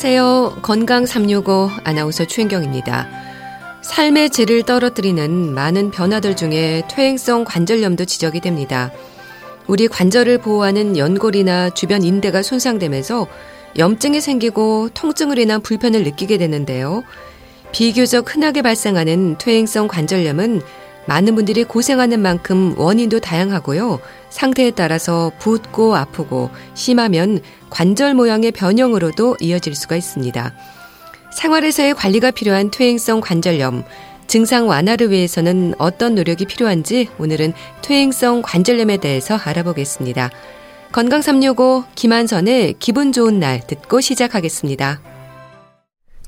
안녕하세요. 건강 365 아나운서 최인경입니다. 삶의 질을 떨어뜨리는 많은 변화들 중에 퇴행성 관절염도 지적이 됩니다. 우리 관절을 보호하는 연골이나 주변 인대가 손상되면서 염증이 생기고 통증을 인한 불편을 느끼게 되는데요. 비교적 흔하게 발생하는 퇴행성 관절염은 많은 분들이 고생하는 만큼 원인도 다양하고요. 상태에 따라서 붓고 아프고 심하면 관절 모양의 변형으로도 이어질 수가 있습니다. 생활에서의 관리가 필요한 퇴행성 관절염, 증상 완화를 위해서는 어떤 노력이 필요한지 오늘은 퇴행성 관절염에 대해서 알아보겠습니다. 건강 365 김한선의 기분 좋은 날 듣고 시작하겠습니다.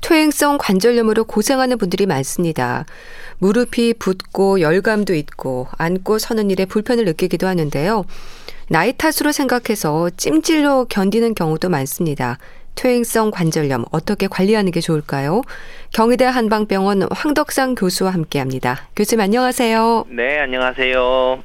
퇴행성 관절염으로 고생하는 분들이 많습니다. 무릎이 붓고 열감도 있고 앉고 서는 일에 불편을 느끼기도 하는데요. 나이 탓으로 생각해서 찜질로 견디는 경우도 많습니다. 퇴행성 관절염 어떻게 관리하는 게 좋을까요? 경희대 한방병원 황덕상 교수와 함께합니다. 교수님 안녕하세요. 네, 안녕하세요.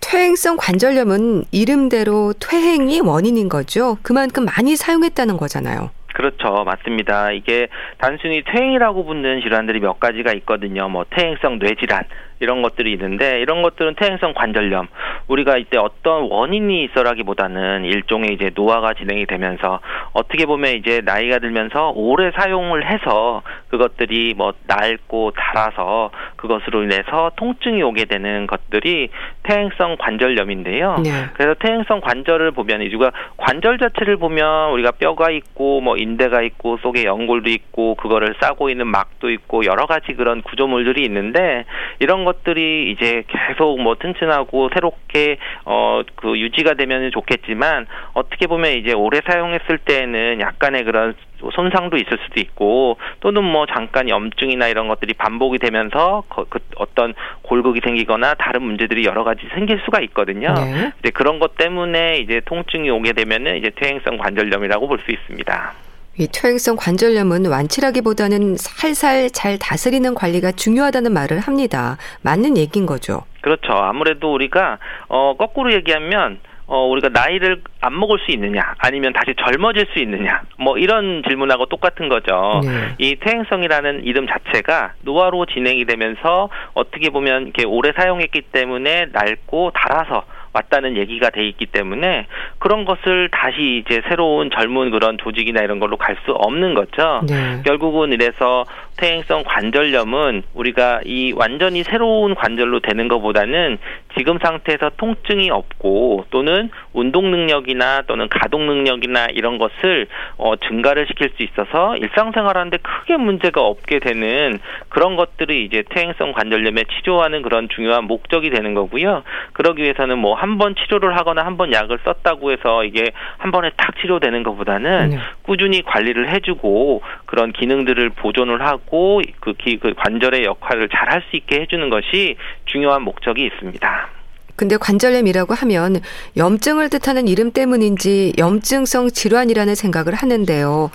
퇴행성 관절염은 이름대로 퇴행이 원인인 거죠. 그만큼 많이 사용했다는 거잖아요. 그렇죠. 맞습니다. 이게 단순히 퇴행이라고 붙는 질환들이 몇 가지가 있거든요. 뭐 퇴행성 뇌질환, 이런 것들이 있는데 이런 것들은 퇴행성 관절염 우리가 이때 어떤 원인이 있어라기보다는 일종의 이제 노화가 진행이 되면서 어떻게 보면 이제 나이가 들면서 오래 사용을 해서 그것들이 뭐 낡고 닳아서 그것으로 인해서 통증이 오게 되는 것들이 퇴행성 관절염인데요. 네. 그래서 퇴행성 관절을 보면 우리가 관절 자체를 보면 우리가 뼈가 있고 뭐 인대가 있고 속에 연골도 있고 그거를 싸고 있는 막도 있고 여러 가지 그런 구조물들이 있는데 이런 것들이 이제 계속 뭐 튼튼하고 새롭게 어 그 유지가 되면 좋겠지만 어떻게 보면 이제 오래 사용했을 때에는 약간의 그런 손상도 있을 수도 있고 또는 뭐 잠깐 염증이나 이런 것들이 반복이 되면서 그, 그 어떤 골극이 생기거나 다른 문제들이 여러 가지 생길 수가 있거든요. 네. 이제 그런 것 때문에 이제 통증이 오게 되면은 이제 퇴행성 관절염이라고 볼 수 있습니다. 이 퇴행성 관절염은 완치라기보다는 살살 잘 다스리는 관리가 중요하다는 말을 합니다. 맞는 얘기인 거죠. 그렇죠. 아무래도 우리가 어 거꾸로 얘기하면 어, 우리가 나이를 안 먹을 수 있느냐, 아니면 다시 젊어질 수 있느냐, 뭐 이런 질문하고 똑같은 거죠. 네. 이 퇴행성이라는 이름 자체가 노화로 진행이 되면서 어떻게 보면 이렇게 오래 사용했기 때문에 낡고 닳아서 왔다는 얘기가 돼 있기 때문에 그런 것을 다시 이제 새로운 젊은 그런 조직이나 이런 걸로 갈 수 없는 거죠. 네. 결국은 이래서 퇴행성 관절염은 우리가 이 완전히 새로운 관절로 되는 것보다는 지금 상태에서 통증이 없고 또는 운동 능력이나 또는 가동 능력이나 이런 것을 어, 증가를 시킬 수 있어서 일상생활하는데 크게 문제가 없게 되는 그런 것들이 이제 퇴행성 관절염에 치료하는 그런 중요한 목적이 되는 거고요. 그러기 위해서는 뭐 한 번 치료를 하거나 한 번 약을 썼다고 해서 이게 한 번에 탁 치료되는 것보다는 네. 꾸준히 관리를 해주고 그런 기능들을 보존을 하고 그, 기, 그 관절의 역할을 잘 할 수 있게 해주는 것이 중요한 목적이 있습니다. 근데 관절염이라고 하면 염증을 뜻하는 이름 때문인지 염증성 질환이라는 생각을 하는데요.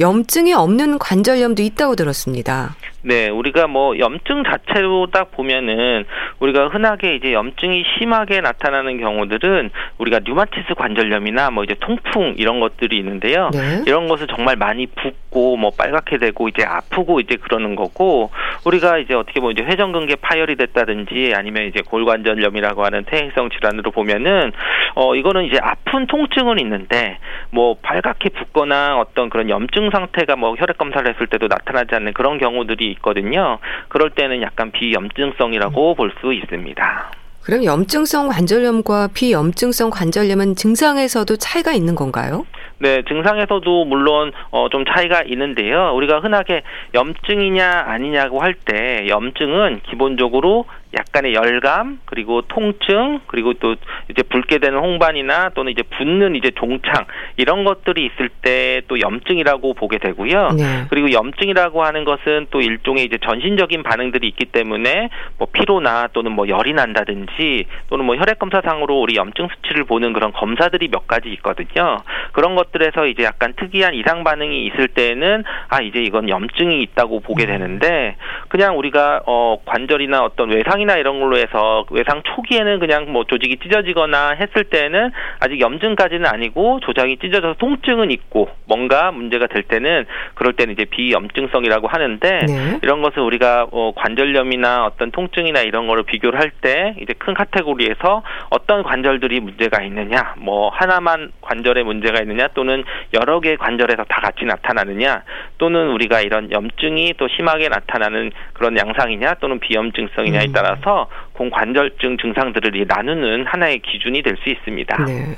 염증이 없는 관절염도 있다고 들었습니다. 네, 우리가 뭐 염증 자체로 딱 보면은 우리가 흔하게 이제 염증이 심하게 나타나는 경우들은 우리가 류마티스 관절염이나 뭐 이제 통풍 이런 것들이 있는데요. 네. 이런 것을 정말 많이 붓고 뭐 빨갛게 되고 이제 아프고 이제 그러는 거고 우리가 이제 어떻게 보면 이제 회전근개 파열이 됐다든지 아니면 이제 골관절염이라고 하는 퇴행성 질환으로 보면은 어 이거는 이제 아픈 통증은 있는데 뭐 빨갛게 붓거나 어떤 그런 염증 상태가 뭐 혈액 검사를 했을 때도 나타나지 않는 그런 경우들이 있거든요. 그럴 때는 약간 비염증성이라고 음. 볼수 있습니다. 그럼 염증성 관절염과 비염증성 관절염은 증상에서도 차이가 있는 건가요? 네, 증상에서도 물론 어, 좀 차이가 있는데요. 우리가 흔하게 염증이냐 아니냐고 할 때 염증은 기본적으로 약간의 열감 그리고 통증 그리고 또 이제 붉게 되는 홍반이나 또는 이제 붓는 이제 종창 이런 것들이 있을 때 또 염증이라고 보게 되고요. 네. 그리고 염증이라고 하는 것은 또 일종의 이제 전신적인 반응들이 있기 때문에 뭐 피로나 또는 뭐 열이 난다든지 또는 뭐 혈액 검사상으로 우리 염증 수치를 보는 그런 검사들이 몇 가지 있거든요. 그런 것들에서 이제 약간 특이한 이상 반응이 있을 때는 아 이제 이건 염증이 있다고 보게 음. 되는데 그냥 우리가 어 관절이나 어떤 외상 이나 이런 걸로 해서 외상 초기에는 그냥 뭐 조직이 찢어지거나 했을 때는 아직 염증까지는 아니고 조작이 찢어져서 통증은 있고 뭔가 문제가 될 때는 그럴 때는 이제 비염증성이라고 하는데 네. 이런 것을 우리가 어 관절염이나 어떤 통증이나 이런 거를 비교를 할 때 이제 큰 카테고리에서 어떤 관절들이 문제가 있느냐 뭐 하나만 관절에 문제가 있느냐 또는 여러 개의 관절에서 다 같이 나타나느냐 또는 우리가 이런 염증이 또 심하게 나타나는 그런 양상이냐 또는 비염증성이냐에 음. 따라서 공관절증 증상들을 나누는 하나의 기준이 될 수 있습니다. 네.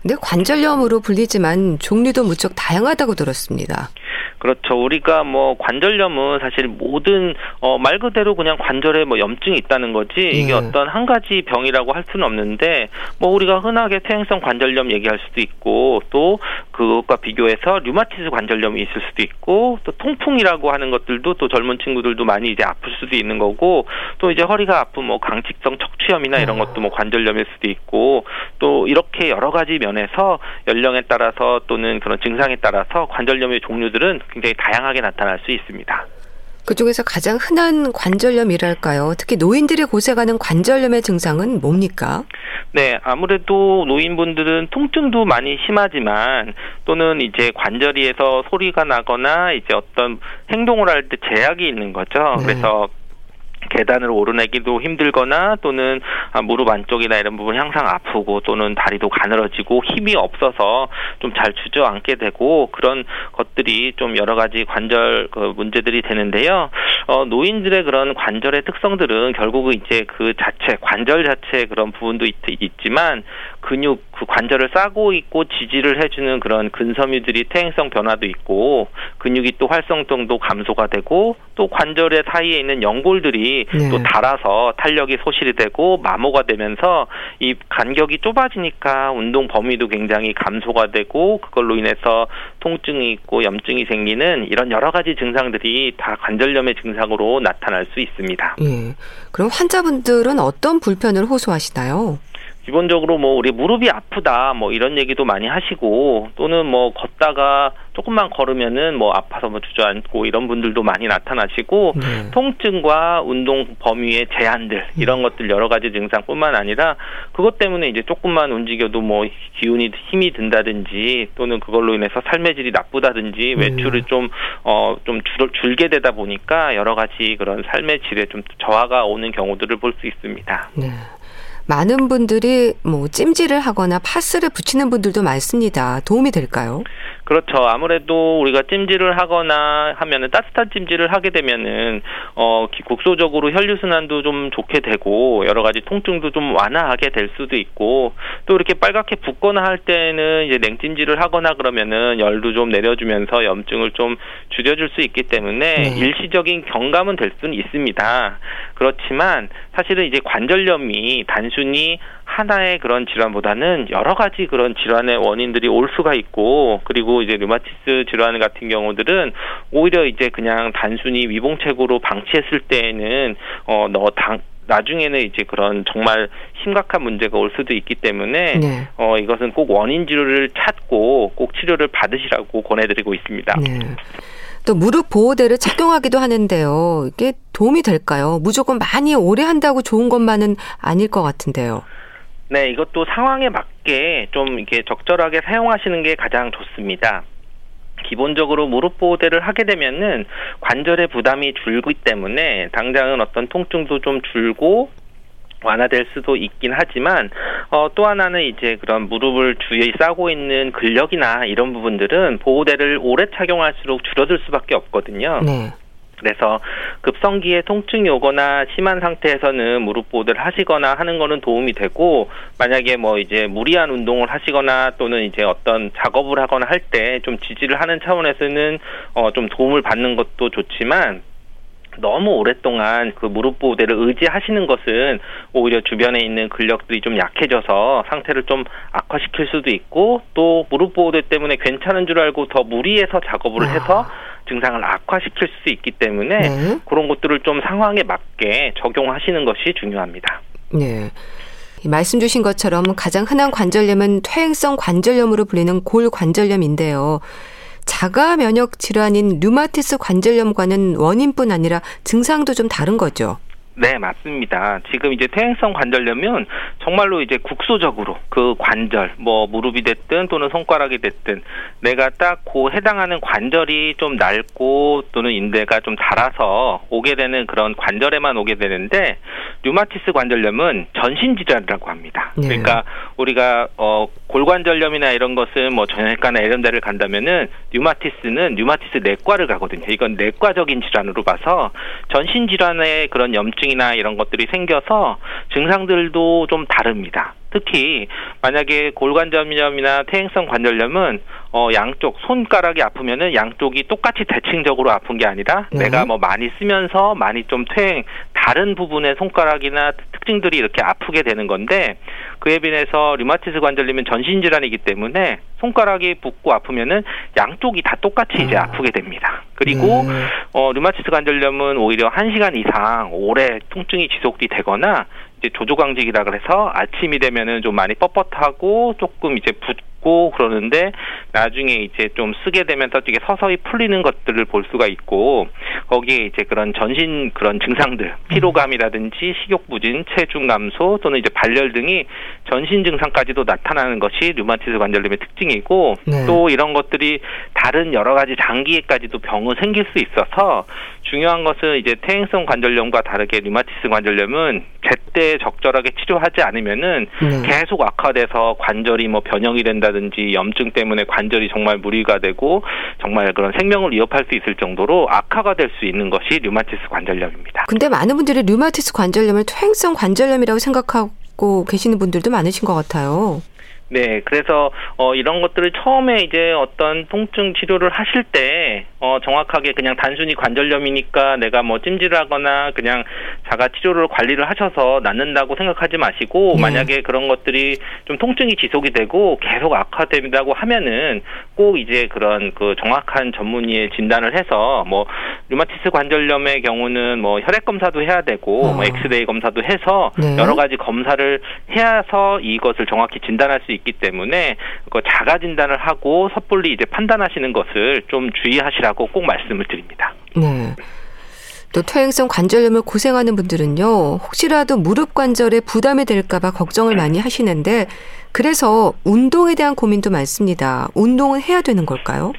근데 관절염으로 불리지만 종류도 무척 다양하다고 들었습니다. 그렇죠. 우리가 뭐 관절염은 사실 모든 어, 말 그대로 그냥 관절에 뭐 염증이 있다는 거지 이게 예. 어떤 한 가지 병이라고 할 수는 없는데 뭐 우리가 흔하게 퇴행성 관절염 얘기할 수도 있고 또 그것과 비교해서 류마티스 관절염이 있을 수도 있고 또 통풍이라고 하는 것들도 또 젊은 친구들도 많이 이제 아플 수도 있는 거고 또 이제 허리가 아픈 뭐 강직성 척추염이나 이런 아. 것도 뭐 관절염일 수도 있고 또 이렇게 여러 가지 면에서 연령에 따라서 또는 그런 증상에 따라서 관절염의 종류들은 굉장히 다양하게 나타날 수 있습니다. 그중에서 가장 흔한 관절염이랄까요? 특히 노인들이 고생하는 관절염의 증상은 뭡니까? 네, 아무래도 노인분들은 통증도 많이 심하지만 또는 이제 관절이에서 소리가 나거나 이제 어떤 행동을 할 때 제약이 있는 거죠. 네. 그래서 계단을 오르내기도 힘들거나 또는 아, 무릎 안쪽이나 이런 부분 항상 아프고 또는 다리도 가늘어지고 힘이 없어서 좀 잘 주저앉게 되고 그런 것들이 좀 여러 가지 관절 그 문제들이 되는데요. 어, 노인들의 그런 관절의 특성들은 결국은 이제 그 자체 관절 자체 그런 부분도 있, 있지만 근육 그 관절을 싸고 있고 지지를 해주는 그런 근섬유들이 퇴행성 변화도 있고 근육이 또 활성도도 감소가 되고 또 관절의 사이에 있는 연골들이 네. 또 닳아서 탄력이 소실이 되고 마모가 되면서 이 간격이 좁아지니까 운동 범위도 굉장히 감소가 되고 그걸로 인해서 통증이 있고 염증이 생기는 이런 여러 가지 증상들이 다 관절염의 증상으로 나타날 수 있습니다. 예. 그럼 환자분들은 어떤 불편을 호소하시나요? 기본적으로 뭐 우리 무릎이 아프다 뭐 이런 얘기도 많이 하시고 또는 뭐 걷다가 조금만 걸으면은 뭐 아파서 뭐 주저앉고 이런 분들도 많이 나타나시고 네. 통증과 운동 범위의 제한들 이런 것들 여러 가지 증상뿐만 아니라 그것 때문에 이제 조금만 움직여도 뭐 기운이 힘이 든다든지 또는 그걸로 인해서 삶의 질이 나쁘다든지 네. 외출을 좀 어 좀 줄, 줄게 되다 보니까 여러 가지 그런 삶의 질에 좀 저하가 오는 경우들을 볼 수 있습니다. 네. 많은 분들이 뭐 찜질을 하거나 파스를 붙이는 분들도 많습니다. 도움이 될까요? 그렇죠. 아무래도 우리가 찜질을 하거나 하면은 따뜻한 찜질을 하게 되면은 어 국소적으로 혈류 순환도 좀 좋게 되고 여러 가지 통증도 좀 완화하게 될 수도 있고 또 이렇게 빨갛게 붓거나 할 때는 이제 냉찜질을 하거나 그러면은 열도 좀 내려주면서 염증을 좀 줄여줄 수 있기 때문에 네. 일시적인 경감은 될 수는 있습니다. 그렇지만 사실은 이제 관절염이 단순 히 하나의 그런 질환보다는 여러 가지 그런 질환의 원인들이 올 수가 있고 그리고 이제 류마티스 질환 같은 경우들은 오히려 이제 그냥 단순히 위봉책으로 방치했을 때에는 어너 당 나중에는 이제 그런 정말 심각한 문제가 올 수도 있기 때문에 네. 어 이것은 꼭 원인 치료를 찾고 꼭 치료를 받으시라고 권해드리고 있습니다. 네. 또 무릎 보호대를 착용하기도 하는데요. 이게 도움이 될까요? 무조건 많이 오래 한다고 좋은 것만은 아닐 것 같은데요. 네, 이것도 상황에 맞게 좀 이렇게 적절하게 사용하시는 게 가장 좋습니다. 기본적으로 무릎 보호대를 하게 되면은 관절의 부담이 줄기 때문에 당장은 어떤 통증도 좀 줄고 완화될 수도 있긴 하지만 어, 또 하나는 이제 그런 무릎을 주위에 싸고 있는 근력이나 이런 부분들은 보호대를 오래 착용할수록 줄어들 수밖에 없거든요. 네. 그래서 급성기에 통증이 오거나 심한 상태에서는 무릎 보호를 하시거나 하는 거는 도움이 되고 만약에 뭐 이제 무리한 운동을 하시거나 또는 이제 어떤 작업을 하거나 할 때 좀 지지를 하는 차원에서는 어 좀 도움을 받는 것도 좋지만 너무 오랫동안 그 무릎 보호대를 의지하시는 것은 오히려 주변에 있는 근력들이 좀 약해져서 상태를 좀 악화시킬 수도 있고 또 무릎 보호대 때문에 괜찮은 줄 알고 더 무리해서 작업을 아. 해서 증상을 악화시킬 수 있기 때문에 네. 그런 것들을 좀 상황에 맞게 적용하시는 것이 중요합니다. 네. 말씀 주신 것처럼 가장 흔한 관절염은 퇴행성 관절염으로 불리는 골관절염인데요. 자가 면역 질환인 류마티스 관절염과는 원인뿐 아니라 증상도 좀 다른 거죠. 네, 맞습니다. 지금 이제 퇴행성 관절염은 정말로 이제 국소적으로 그 관절, 뭐 무릎이 됐든 또는 손가락이 됐든 내가 딱 그 해당하는 관절이 좀 낡고 또는 인대가 좀 닳아서 오게 되는 그런 관절에만 오게 되는데 류마티스 관절염은 전신 질환이라고 합니다. 네. 그러니까 우리가 어 골관절염이나 이런 것은 뭐 전형외과나 이런 데를 간다면은 류마티스는 류마티스 내과를 가거든요. 이건 내과적인 질환으로 봐서 전신 질환의 그런 염증 우울증이나 이런 것들이 생겨서 증상들도 좀 다릅니다. 특히 만약에 골관절염이나 퇴행성 관절염은 어 양쪽 손가락이 아프면은 양쪽이 똑같이 대칭적으로 아픈 게 아니라 네. 내가 뭐 많이 쓰면서 많이 좀 퇴행 다른 부분의 손가락이나 특징들이 이렇게 아프게 되는 건데 그에 비해서 류마티스 관절염은 전신 질환이기 때문에 손가락이 붓고 아프면은 양쪽이 다 똑같이 이제 아. 아프게 됩니다. 그리고 네. 어 류마티스 관절염은 오히려 1시간 이상 오래 통증이 지속이 되거나 이제 조조광직이라 그래서 아침이 되면은 좀 많이 뻣뻣하고 조금 이제 붓 고 그러는데 나중에 이제 좀 쓰게 되면서 이게 서서히 풀리는 것들을 볼 수가 있고 거기에 이제 그런 전신 그런 증상들 피로감이라든지 식욕 부진, 체중 감소 또는 이제 발열 등이 전신 증상까지도 나타나는 것이 류마티스 관절염의 특징이고 네. 또 이런 것들이 다른 여러 가지 장기에까지도 병은 생길 수 있어서 중요한 것은 이제 퇴행성 관절염과 다르게 류마티스 관절염은 제때 적절하게 치료하지 않으면은 네. 계속 악화돼서 관절이 뭐 변형이 된다든지 염증 때문에 관절이 정말 무리가 되고 정말 그런 생명을 위협할 수 있을 정도로 악화가 될 수 있는 것이 류마티스 관절염입니다. 근데 많은 분들이 류마티스 관절염을 퇴행성 관절염이라고 생각하고 계시는 분들도 많으신 것 같아요. 네, 그래서 어 이런 것들을 처음에 이제 어떤 통증 치료를 하실 때 어 정확하게 그냥 단순히 관절염이니까 내가 뭐 찜질하거나 그냥 자가 치료를 관리를 하셔서 낫는다고 생각하지 마시고 네. 만약에 그런 것들이 좀 통증이 지속이 되고 계속 악화된다고 하면은 꼭 이제 그런 그 정확한 전문의의 진단을 해서 뭐 류마티스 관절염의 경우는 뭐 혈액 검사도 해야 되고 어. 뭐 엑스레이 검사도 해서 네. 여러 가지 검사를 해서 이것을 정확히 진단할 수 있기 때문에 그 자가 진단을 하고 섣불리 이제 판단하시는 것을 좀 주의하시라고 꼭 말씀을 드립니다. 네. 또 퇴행성 관절염을 고생하는 분들은요, 혹시라도 무릎 관절에 부담이 될까봐 걱정을 많이 하시는데, 그래서 운동에 대한 고민도 많습니다. 운동은 해야 되는 걸까요?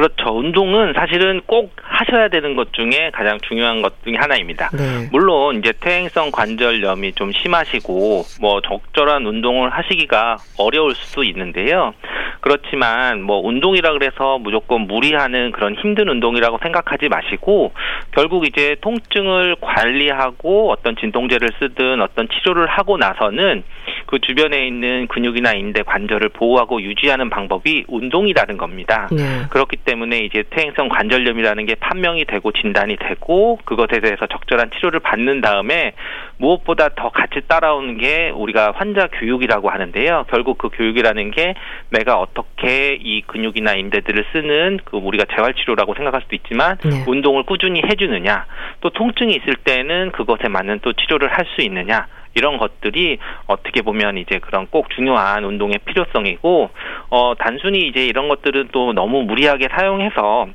그렇죠. 운동은 사실은 꼭 하셔야 되는 것 중에 가장 중요한 것 중에 하나입니다. 네. 물론 이제 퇴행성 관절염이 좀 심하시고 뭐 적절한 운동을 하시기가 어려울 수도 있는데요. 그렇지만 뭐 운동이라 그래서 무조건 무리하는 그런 힘든 운동이라고 생각하지 마시고 결국 이제 통증을 관리하고 어떤 진통제를 쓰든 어떤 치료를 하고 나서는 그 주변에 있는 근육이나 인대 관절을 보호하고 유지하는 방법이 운동이라는 겁니다. 네. 그렇기 때문에 이제 퇴행성 관절염이라는 게 판명이 되고 진단이 되고 그것에 대해서 적절한 치료를 받는 다음에 무엇보다 더 같이 따라오는 게 우리가 환자 교육이라고 하는데요. 결국 그 교육이라는 게 내가 어떻게 이 근육이나 인대들을 쓰는 그 우리가 재활 치료라고 생각할 수도 있지만 네. 운동을 꾸준히 해주느냐 또 통증이 있을 때는 그것에 맞는 또 치료를 할 수 있느냐 이런 것들이 어떻게 보면 이제 그런 꼭 중요한 운동의 필요성이고 어 단순히 이제 이런 것들은 또 너무 무리하게 사용해서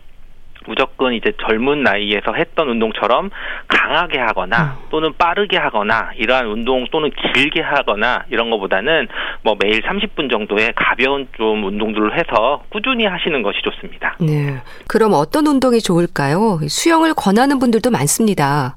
무조건 이제 젊은 나이에서 했던 운동처럼 강하게 하거나 음. 또는 빠르게 하거나 이러한 운동 또는 길게 하거나 이런 것보다는 뭐 매일 30분 정도의 가벼운 좀 운동들을 해서 꾸준히 하시는 것이 좋습니다. 네. 그럼 어떤 운동이 좋을까요? 수영을 권하는 분들도 많습니다.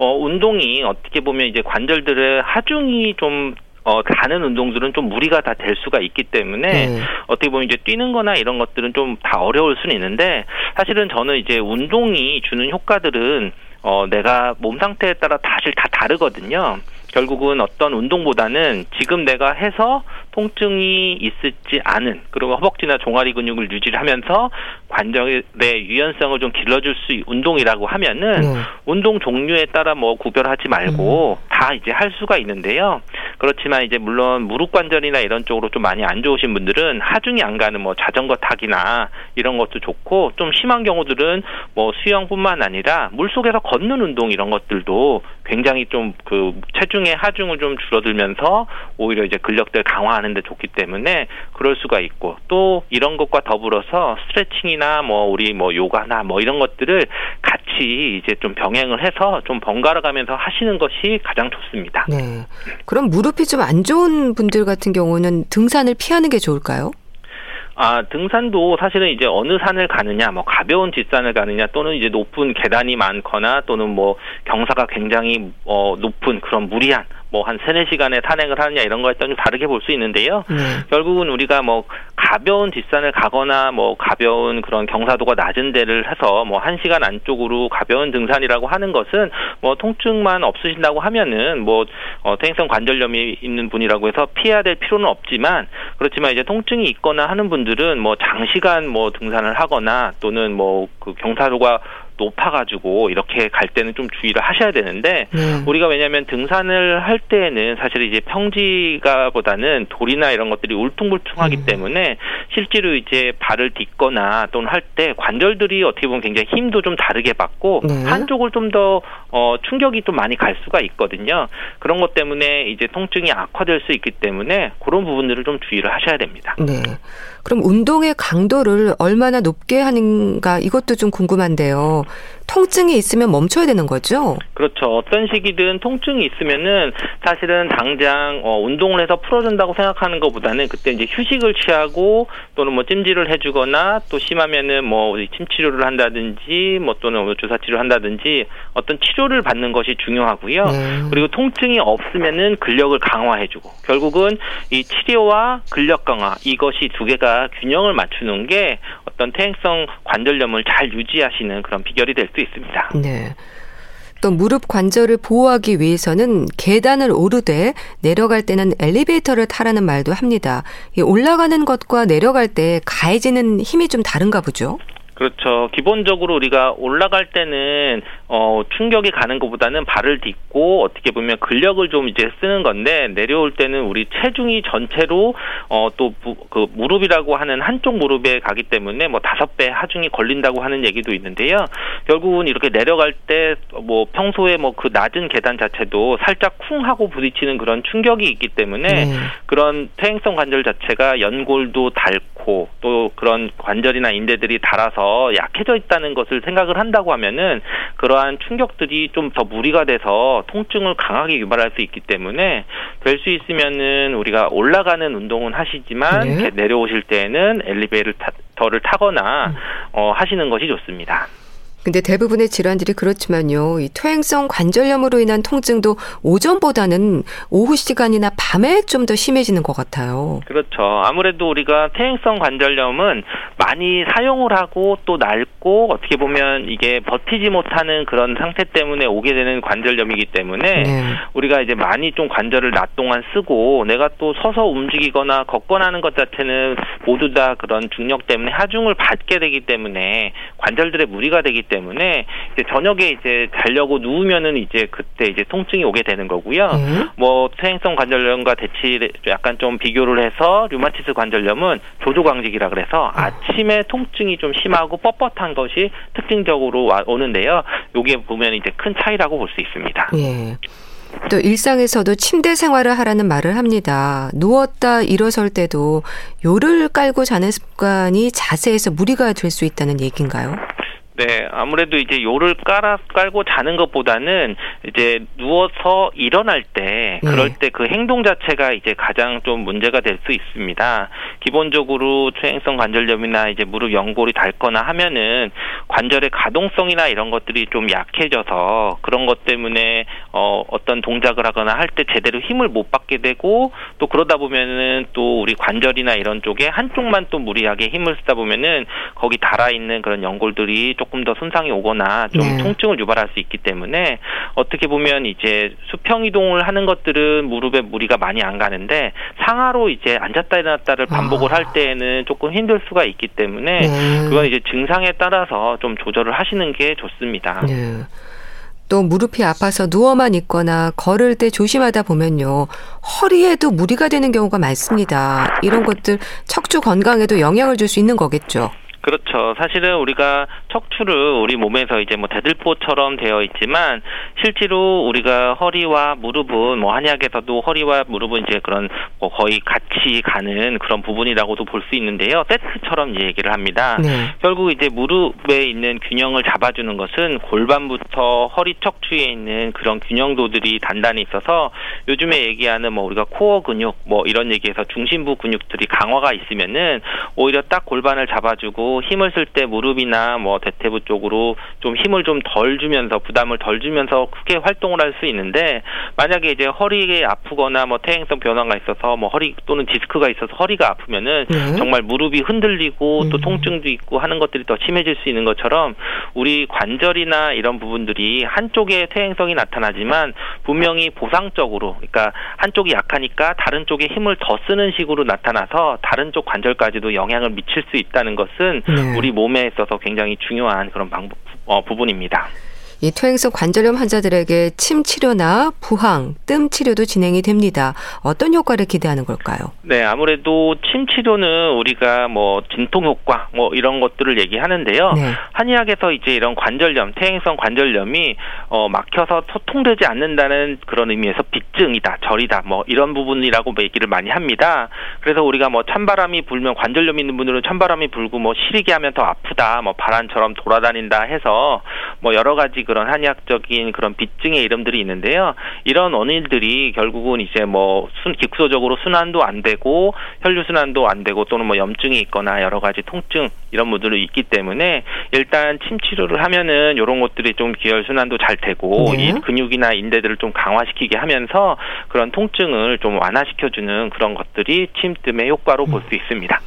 어, 운동이 어떻게 보면 이제 관절들의 하중이 좀 어, 가는 운동들은 좀 무리가 다 될 수가 있기 때문에 네. 어떻게 보면 이제 뛰는 거나 이런 것들은 좀 다 어려울 수는 있는데 사실은 저는 이제 운동이 주는 효과들은 어, 내가 몸 상태에 따라 사실 다 다르거든요. 결국은 어떤 운동보다는 지금 내가 해서 통증이 있을지 않은 그리고 허벅지나 종아리 근육을 유지를 하면서 관절의 유연성을 좀 길러줄 수 있는 운동이라고 하면은 네. 운동 종류에 따라 뭐 구별하지 말고 음. 다 이제 할 수가 있는데요. 그렇지만 이제 물론 무릎 관절이나 이런 쪽으로 좀 많이 안 좋으신 분들은 하중이 안 가는 뭐 자전거 타기나 이런 것도 좋고 좀 심한 경우들은 뭐 수영뿐만 아니라 물 속에서 걷는 운동 이런 것들도 굉장히 좀 그 체중의 하중을 좀 줄어들면서 오히려 이제 근력들 강화하는 데 좋기 때문에 그럴 수가 있고 또 이런 것과 더불어서 스트레칭이나 뭐 우리 뭐 요가나 뭐 이런 것들을 같이 이제 좀 병행을 해서 좀 번갈아 가면서 하시는 것이 가장 좋습니다. 네. 그럼 무릎이 좀 안 좋은 분들 같은 경우는 등산을 피하는 게 좋을까요? 아, 등산도 사실은 이제 어느 산을 가느냐, 뭐 가벼운 뒷산을 가느냐, 또는 이제 높은 계단이 많거나 또는 뭐 경사가 굉장히 어 높은 그런 무리한 뭐 한 세네 시간에 탄행을 하느냐 이런 거에 따라 좀 다르게 볼 수 있는데요. 네. 결국은 우리가 뭐 가벼운 뒷산을 가거나 뭐 가벼운 그런 경사도가 낮은 데를 해서 뭐 한 시간 안쪽으로 가벼운 등산이라고 하는 것은 뭐 통증만 없으신다고 하면은 뭐 어, 퇴행성 관절염이 있는 분이라고 해서 피해야 될 필요는 없지만 그렇지만 이제 통증이 있거나 하는 분들은 뭐 장시간 뭐 등산을 하거나 또는 뭐 그 경사도가 높아가지고 이렇게 갈 때는 좀 주의를 하셔야 되는데 네. 우리가 왜냐하면 등산을 할 때에는 사실 이제 평지가보다는 돌이나 이런 것들이 울퉁불퉁하기 음. 때문에 실제로 이제 발을 딛거나 또는 할 때 관절들이 어떻게 보면 굉장히 힘도 좀 다르게 받고 네. 한쪽을 좀 더 어, 충격이 좀 많이 갈 수가 있거든요. 그런 것 때문에 이제 통증이 악화될 수 있기 때문에 그런 부분들을 좀 주의를 하셔야 됩니다. 네. 그럼 운동의 강도를 얼마나 높게 하는가 이것도 좀 궁금한데요. 통증이 있으면 멈춰야 되는 거죠? 그렇죠. 어떤 시기든 통증이 있으면은 사실은 당장 어, 운동을 해서 풀어준다고 생각하는 것보다는 그때 이제 휴식을 취하고 또는 뭐 찜질을 해주거나 또 심하면은 뭐 침 치료를 한다든지 뭐 또는 뭐 주사 치료를 한다든지 어떤 치료를 받는 것이 중요하고요. 네. 그리고 통증이 없으면은 근력을 강화해주고 결국은 이 치료와 근력 강화 이것이 두 개가 균형을 맞추는 게 어떤 퇴행성 관절염을 잘 유지하시는 그런 비결이 될 수 있습니다. 네. 또 무릎 관절을 보호하기 위해서는 계단을 오르되 내려갈 때는 엘리베이터를 타라는 말도 합니다. 올라가는 것과 내려갈 때 가해지는 힘이 좀 다른가 보죠? 그렇죠. 기본적으로 우리가 올라갈 때는 어 충격이 가는 것보다는 발을 딛고 어떻게 보면 근력을 좀 이제 쓰는 건데 내려올 때는 우리 체중이 전체로 어 또 그 무릎이라고 하는 한쪽 무릎에 가기 때문에 뭐 다섯 배 하중이 걸린다고 하는 얘기도 있는데요. 결국은 이렇게 내려갈 때 뭐 평소에 뭐 그 낮은 계단 자체도 살짝 쿵 하고 부딪히는 그런 충격이 있기 때문에 네. 그런 퇴행성 관절 자체가 연골도 닳고 또 그런 관절이나 인대들이 닳아서 약해져 있다는 것을 생각을 한다고 하면은 그러한 충격들이 좀 더 무리가 돼서 통증을 강하게 유발할 수 있기 때문에 될 수 있으면은 우리가 올라가는 운동은 하시지만 네. 내려오실 때는 엘리베이터를 타거나 음. 어, 하시는 것이 좋습니다. 근데 대부분의 질환들이 그렇지만요. 이 퇴행성 관절염으로 인한 통증도 오전보다는 오후 시간이나 밤에 좀 더 심해지는 것 같아요. 그렇죠. 아무래도 우리가 퇴행성 관절염은 많이 사용을 하고 또 낡고 어떻게 보면 이게 버티지 못하는 그런 상태 때문에 오게 되는 관절염이기 때문에 네. 우리가 이제 많이 좀 관절을 낮 동안 쓰고 내가 또 서서 움직이거나 걷거나 하는 것 자체는 모두 다 그런 중력 때문에 하중을 받게 되기 때문에 관절들의 무리가 되기 때문에 이제 저녁에 이제 자려고 누우면은 이제 그때 이제 통증이 오게 되는 거고요. 음. 뭐 퇴행성 관절염과 대치 약간 좀 비교를 해서 류마티스 관절염은 조조광직이라 그래서 음. 아침에 통증이 좀 심하고 뻣뻣한 것이 특징적으로 와, 오는데요. 요게 보면 이제 큰 차이라고 볼 수 있습니다. 예. 또 일상에서도 침대 생활을 하라는 말을 합니다. 누웠다 일어설 때도 요를 깔고 자는 습관이 자세에서 무리가 될 수 있다는 얘기인가요? 네, 아무래도 이제 요를 깔아 깔고 자는 것보다는 이제 누워서 일어날 때 그럴 네. 때그 행동 자체가 이제 가장 좀 문제가 될 수 있습니다. 기본적으로 퇴행성 관절염이나 이제 무릎 연골이 닳거나 하면은 관절의 가동성이나 이런 것들이 좀 약해져서 그런 것 때문에 어 어떤 동작을 하거나 할 때 제대로 힘을 못 받게 되고 또 그러다 보면은 또 우리 관절이나 이런 쪽에 한쪽만 또 무리하게 힘을 쓰다 보면은 거기 달아 있는 그런 연골들이 조금 조금 더 손상이 오거나 좀 네. 통증을 유발할 수 있기 때문에 어떻게 보면 이제 수평 이동을 하는 것들은 무릎에 무리가 많이 안 가는데 상하로 이제 앉았다 일어났다를 반복을 아. 할 때에는 조금 힘들 수가 있기 때문에 네. 그건 이제 증상에 따라서 좀 조절을 하시는 게 좋습니다. 네. 또 무릎이 아파서 누워만 있거나 걸을 때 조심하다 보면요. 허리에도 무리가 되는 경우가 많습니다. 이런 것들 척추 건강에도 영향을 줄 수 있는 거겠죠. 그렇죠. 사실은 우리가 척추를 우리 몸에서 이제 뭐 대들보처럼 되어 있지만 실제로 우리가 허리와 무릎은 뭐 한의학에서도 허리와 무릎은 이제 그런 뭐 거의 같이 가는 그런 부분이라고도 볼 수 있는데요. 세트처럼 얘기를 합니다. 네. 결국 이제 무릎에 있는 균형을 잡아주는 것은 골반부터 허리 척추에 있는 그런 균형도들이 단단히 있어서 요즘에 얘기하는 뭐 우리가 코어 근육 뭐 이런 얘기에서 중심부 근육들이 강화가 있으면은 오히려 딱 골반을 잡아주고 힘을 쓸 때 무릎이나 뭐 대퇴부 쪽으로 좀 힘을 좀 덜 주면서 부담을 덜 주면서 크게 활동을 할 수 있는데 만약에 이제 허리에 아프거나 뭐 퇴행성 변화가 있어서 뭐 허리 또는 디스크가 있어서 허리가 아프면은 네. 정말 무릎이 흔들리고 또 음. 통증도 있고 하는 것들이 더 심해질 수 있는 것처럼 우리 관절이나 이런 부분들이 한쪽에 퇴행성이 나타나지만 분명히 보상적으로 그러니까 한쪽이 약하니까 다른 쪽에 힘을 더 쓰는 식으로 나타나서 다른 쪽 관절까지도 영향을 미칠 수 있다는 것은 네. 우리 몸에 있어서 굉장히 중요한 그런 방법 어, 부분입니다. 이 퇴행성 관절염 환자들에게 침 치료나 부항, 뜸 치료도 진행이 됩니다. 어떤 효과를 기대하는 걸까요? 네, 아무래도 침 치료는 우리가 뭐 진통 효과 뭐 이런 것들을 얘기하는데요. 네. 한의학에서 이제 이런 관절염, 퇴행성 관절염이 어 막혀서 소통되지 않는다는 그런 의미에서 빗증이다, 절이다, 뭐 이런 부분이라고 얘기를 많이 합니다. 그래서 우리가 뭐 찬바람이 불면 관절염 있는 분들은 찬바람이 불고 뭐 시리게 하면 더 아프다, 뭐 바람처럼 돌아다닌다 해서 뭐 여러 가지 그런 한의학적인 그런 빚증의 이름들이 있는데요. 이런 원인들이 결국은 이제 뭐 순, 기초적으로 순환도 안 되고 혈류 순환도 안 되고 또는 뭐 염증이 있거나 여러 가지 통증 이런 분들이 있기 때문에 일단 침 치료를 하면은 이런 것들이 좀 기혈 순환도 잘 되고 네. 이 근육이나 인대들을 좀 강화시키게 하면서 그런 통증을 좀 완화시켜주는 그런 것들이 침뜸의 효과로 볼 수 있습니다.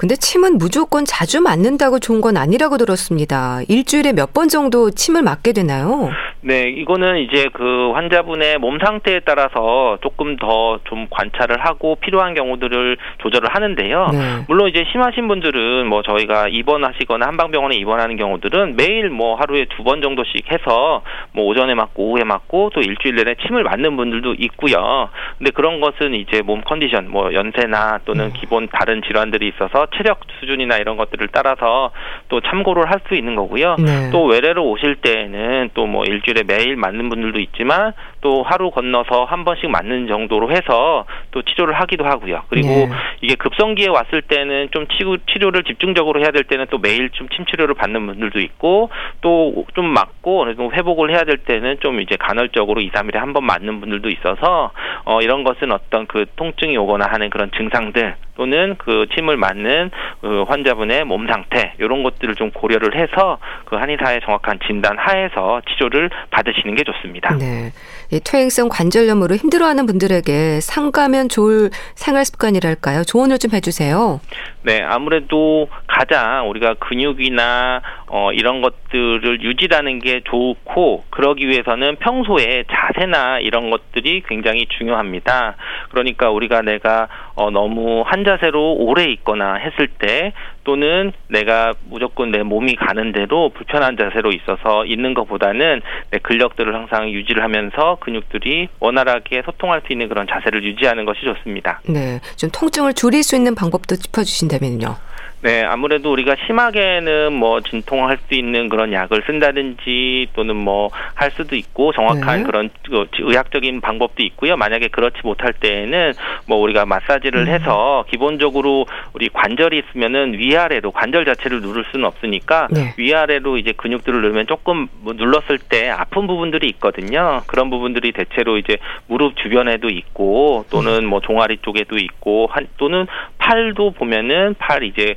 근데 침은 무조건 자주 맞는다고 좋은 건 아니라고 들었습니다. 일주일에 몇 번 정도 침을 맞게 되나요? 네, 이거는 이제 그 환자분의 몸 상태에 따라서 조금 더 좀 관찰을 하고 필요한 경우들을 조절을 하는데요. 네. 물론 이제 심하신 분들은 뭐 저희가 입원하시거나 한방병원에 입원하는 경우들은 매일 뭐 하루에 두 번 정도씩 해서 뭐 오전에 맞고 오후에 맞고 또 일주일 내내 침을 맞는 분들도 있고요. 근데 그런 것은 이제 몸 컨디션 뭐 연세나 또는 네. 기본 다른 질환들이 있어서 체력 수준이나 이런 것들을 따라서 또 참고를 할 수 있는 거고요. 네. 또 외래로 오실 때에는 또 뭐 일주일에 매일 맞는 분들도 있지만 또 하루 건너서 한 번씩 맞는 정도로 해서 또 치료를 하기도 하고요. 그리고 네. 이게 급성기에 왔을 때는 좀 치료, 치료를 집중적으로 해야 될 때는 또 매일 좀 침 치료를 받는 분들도 있고 또 좀 맞고 그래도 회복을 해야 될 때는 좀 이제 간헐적으로 2, 3일에 한 번 맞는 분들도 있어서 어 이런 것은 어떤 그 통증이 오거나 하는 그런 증상들 또는 그 침을 맞는 그 환자분의 몸 상태 이런 것들을 좀 고려를 해서 그 한의사의 정확한 진단 하에서 치료를 받으시는 게 좋습니다. 네. 이 퇴행성 관절염으로 힘들어하는 분들에게 상가면 좋을 생활 습관이랄까요? 조언을 좀 해주세요. 네, 아무래도 가장 우리가 근육이나 어, 이런 것들을 유지하는 게 좋고 그러기 위해서는 평소에 자세나 이런 것들이 굉장히 중요합니다. 그러니까 우리가 내가 어, 너무 한 자세로 오래 있거나 했을 때 또는 내가 무조건 내 몸이 가는 대로 불편한 자세로 있어서 있는 것보다는 내 근력들을 항상 유지를 하면서 근육들이 원활하게 소통할 수 있는 그런 자세를 유지하는 것이 좋습니다. 네, 좀 통증을 줄일 수 있는 방법도 짚어주신 다면요. 네, 아무래도 우리가 심하게는 뭐 진통할 수 있는 그런 약을 쓴다든지 또는 뭐 할 수도 있고 정확한 네. 그런 그 의학적인 방법도 있고요. 만약에 그렇지 못할 때에는 뭐 우리가 마사지를 음. 해서 기본적으로 우리 관절이 있으면은 위아래로 관절 자체를 누를 수는 없으니까 네. 위아래로 이제 근육들을 누르면 조금 뭐 눌렀을 때 아픈 부분들이 있거든요. 그런 부분들이 대체로 이제 무릎 주변에도 있고 또는 음. 뭐 종아리 쪽에도 있고 한 또는 팔도 보면은 팔 이제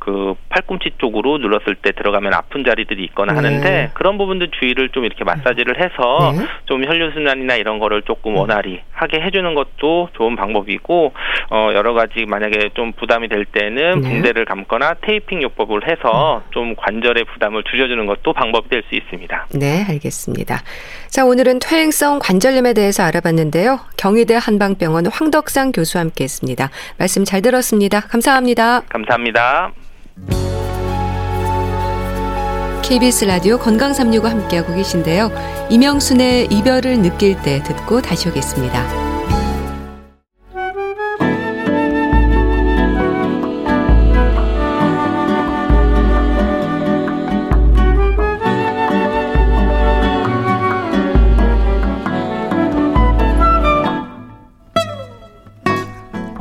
그 팔꿈치 쪽으로 눌렀을 때 들어가면 아픈 자리들이 있거나 네. 하는데 그런 부분들 주의를 좀 이렇게 마사지를 해서 네. 좀 혈류순환이나 이런 거를 조금 원활히 하게 해주는 것도 좋은 방법이고 어 여러 가지 만약에 좀 부담이 될 때는 네. 붕대를 감거나 테이핑 요법을 해서 좀 관절의 부담을 줄여주는 것도 방법이 될 수 있습니다. 네, 알겠습니다. 자, 오늘은 퇴행성 관절염에 대해서 알아봤는데요. 경희대 한방병원 황덕상 교수와 함께했습니다. 말씀 잘 들었습니다. 감사합니다. 감사합니다. KBS 라디오 건강 365 함께하고 계신데요. 이명순의 이별을 느낄 때 듣고 다시 오겠습니다.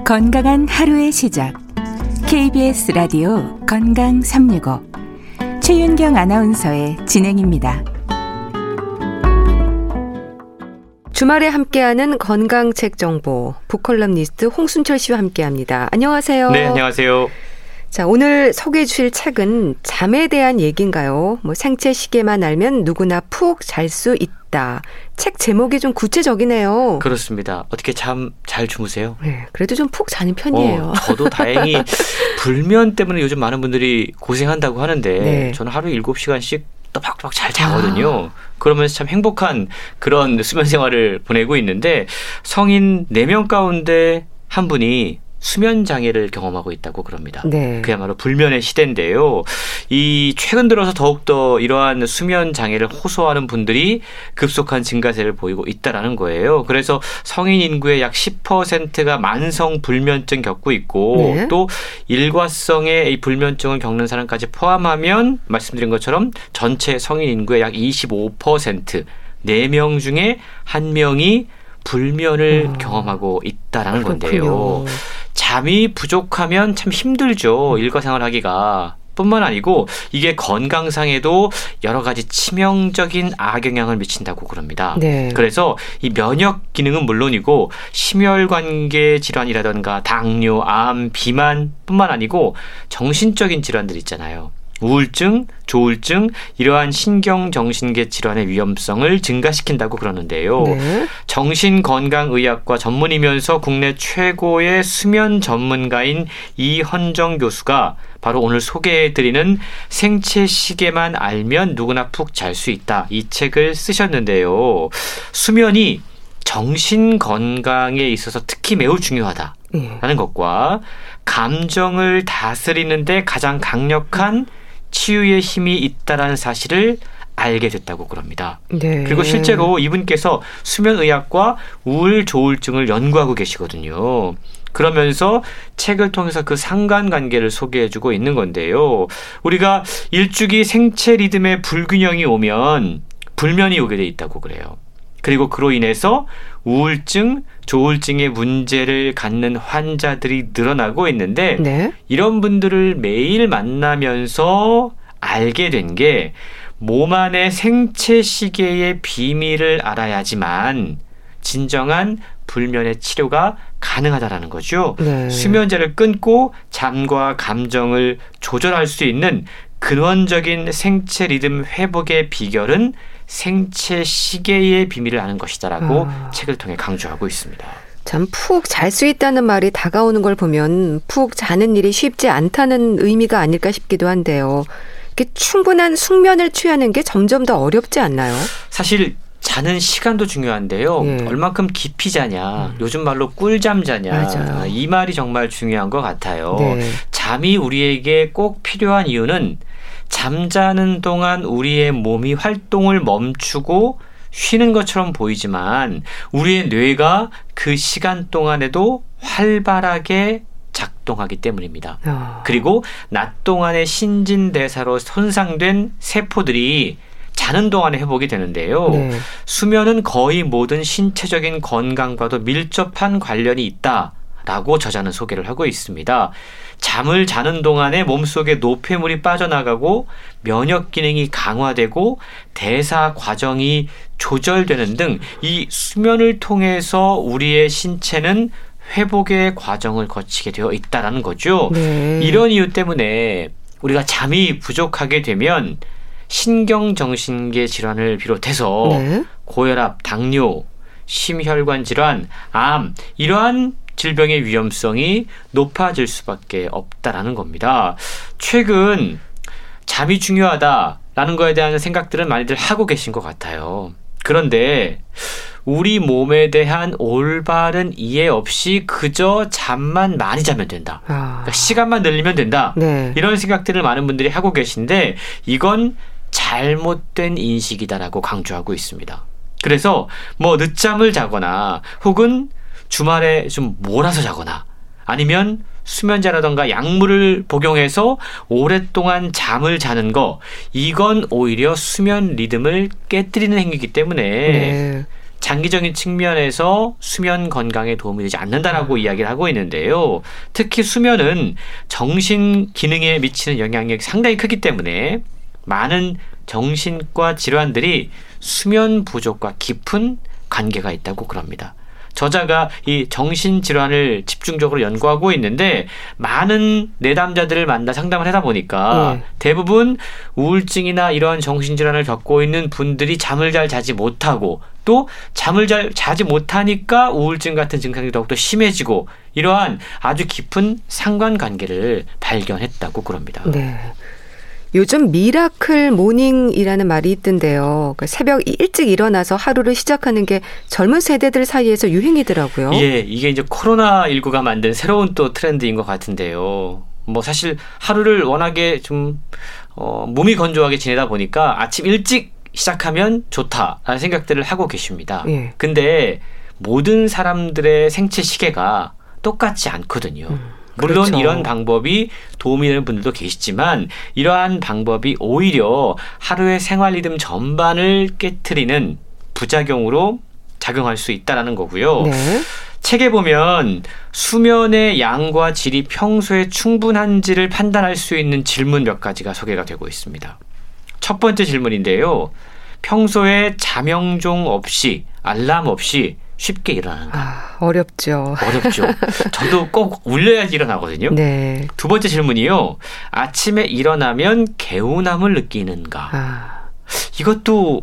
건강한 하루의 시작. KBS 라디오 건강 365. 최윤경 아나운서의 진행입니다. 주말에 함께하는 건강책 정보 북컬럼니스트 홍순철 씨와 함께합니다. 안녕하세요. 네, 안녕하세요. 자, 오늘 소개해 주실 책은 잠에 대한 얘기인가요? 뭐 생체 시계만 알면 누구나 푹 잘 수 있다. 책 제목이 좀 구체적이네요. 그렇습니다. 어떻게 잠 잘 주무세요? 네, 그래도 좀 푹 자는 편이에요. 어, 저도 다행히 불면 때문에 요즘 많은 분들이 고생한다고 하는데 네. 저는 하루 7시간씩 또박또박 잘 자거든요. 아. 그러면서 참 행복한 그런 수면 생활을 보내고 있는데 성인 4명 가운데 한 분이 수면 장애를 경험하고 있다고 그럽니다. 네. 그야말로 불면의 시대인데요. 이 최근 들어서 더욱더 이러한 수면 장애를 호소하는 분들이 급속한 증가세를 보이고 있다라는 거예요. 그래서 성인 인구의 약 10%가 만성 불면증 겪고 있고 네. 또 일과성의 이 불면증을 겪는 사람까지 포함하면 말씀드린 것처럼 전체 성인 인구의 약 25% 4명 중에 1명이 불면을 음. 경험하고 있다라는 그렇군요. 건데요. 잠이 부족하면 참 힘들죠. 일과생활 하기가. 뿐만 아니고 이게 건강상에도 여러 가지 치명적인 악영향을 미친다고 그럽니다. 네. 그래서 이 면역 기능은 물론이고 심혈관계 질환이라던가 당뇨, 암, 비만뿐만 아니고 정신적인 질환들 있잖아요. 우울증, 조울증 이러한 신경 정신계 질환의 위험성을 증가시킨다고 그러는데요. 네. 정신건강의학과 전문이면서 국내 최고의 수면 전문가인 이헌정 교수가 바로 오늘 소개해드리는 생체 시계만 알면 누구나 푹 잘 수 있다. 이 책을 쓰셨는데요. 수면이 정신 건강에 있어서 특히 매우 중요하다라는 네. 것과 감정을 다스리는데 가장 강력한 치유의 힘이 있다라는 사실을 알게 됐다고 그럽니다. 네. 그리고 실제로 이분께서 수면의학과 우울 조울증을 연구하고 계시거든요. 그러면서 책을 통해서 그 상관관계를 소개해주고 있는 건데요. 우리가 일주기 생체 리듬의 불균형이 오면 불면이 오게 돼 있다고 그래요. 그리고 그로 인해서 우울증, 조울증의 문제를 갖는 환자들이 늘어나고 있는데 네? 이런 분들을 매일 만나면서 알게 된 게 몸 안의 생체 시계의 비밀을 알아야지만 진정한 불면의 치료가 가능하다라는 거죠. 네. 수면제를 끊고 잠과 감정을 조절할 수 있는 근원적인 생체 리듬 회복의 비결은 생체 시계의 비밀을 아는 것이다라고 아. 책을 통해 강조하고 있습니다. 참 푹 잘 수 있다는 말이 다가오는 걸 보면 푹 자는 일이 쉽지 않다는 의미가 아닐까 싶기도 한데요. 충분한 숙면을 취하는 게 점점 더 어렵지 않나요? 사실 자는 시간도 중요한데요. 예. 얼만큼 깊이 자냐, 음. 요즘 말로 꿀잠 자냐, 맞아요. 이 말이 정말 중요한 것 같아요. 네. 잠이 우리에게 꼭 필요한 이유는 잠자는 동안 우리의 몸이 활동을 멈추고 쉬는 것처럼 보이지만 우리의 뇌가 그 시간 동안에도 활발하게 작동하기 때문입니다. 어. 그리고 낮 동안의 신진대사로 손상된 세포들이 자는 동안에 회복이 되는데요. 네. 수면은 거의 모든 신체적인 건강과도 밀접한 관련이 있다. 라고 저자는 소개를 하고 있습니다. 잠을 자는 동안에 몸속에 노폐물이 빠져나가고 면역 기능이 강화되고 대사 과정이 조절되는 등 이 수면을 통해서 우리의 신체는 회복의 과정을 거치게 되어 있다라는 거죠. 네. 이런 이유 때문에 우리가 잠이 부족하게 되면 신경정신계 질환을 비롯해서 네. 고혈압, 당뇨, 심혈관 질환, 암 이러한 질병의 위험성이 높아질 수밖에 없다라는 겁니다. 최근 잠이 중요하다라는 거에 대한 생각들은 많이들 하고 계신 것 같아요. 그런데 우리 몸에 대한 올바른 이해 없이 그저 잠만 많이 자면 된다. 아. 그러니까 시간만 늘리면 된다. 네. 이런 생각들을 많은 분들이 하고 계신데 이건 잘못된 인식이다라고 강조하고 있습니다. 그래서 뭐 늦잠을 자거나 혹은 주말에 좀 몰아서 자거나 아니면 수면제라던가 약물을 복용해서 오랫동안 잠을 자는 거 이건 오히려 수면 리듬을 깨뜨리는 행위이기 때문에 네. 장기적인 측면에서 수면 건강에 도움이 되지 않는다라고 음. 이야기를 하고 있는데요. 특히 수면은 정신 기능에 미치는 영향력이 상당히 크기 때문에 많은 정신과 질환들이 수면 부족과 깊은 관계가 있다고 그럽니다. 저자가 이 정신질환을 집중적으로 연구하고 있는데 많은 내담자들을 만나 상담을 하다 보니까 네. 대부분 우울증이나 이런 정신질환을 겪고 있는 분들이 잠을 잘 자지 못하고 또 잠을 잘 자지 못하니까 우울증 같은 증상이 더욱더 심해지고 이러한 아주 깊은 상관관계를 발견했다고 그럽니다. 네. 요즘 miracle morning이라는 말이 있던데요. 그러니까 새벽 일찍 일어나서 하루를 시작하는 게 젊은 세대들 사이에서 유행이더라고요. 예, 이게 이제 코로나 19가 만든 새로운 또 트렌드인 것 같은데요. 뭐 사실 하루를 워낙에 좀 어, 무미건조하게 지내다 보니까 아침 일찍 시작하면 좋다라는 생각들을 하고 계십니다. 예. 근데 모든 사람들의 생체 시계가 똑같지 않거든요. 음. 물론 그렇죠. 이런 방법이 도움이 되는 분들도 계시지만 이러한 방법이 오히려 하루의 생활 리듬 전반을 깨뜨리는 부작용으로 작용할 수 있다라는 거고요. 네. 책에 보면 수면의 양과 질이 평소에 충분한지를 판단할 수 있는 질문 몇 가지가 소개가 되고 있습니다. 첫 번째 질문인데요. 평소에 자명종 없이 알람 없이 쉽게 일어나는가? 아, 어렵죠. 어렵죠. 저도 꼭 울려야지 일어나거든요. 네. 두 번째 질문이요. 아침에 일어나면 개운함을 느끼는가? 아. 이것도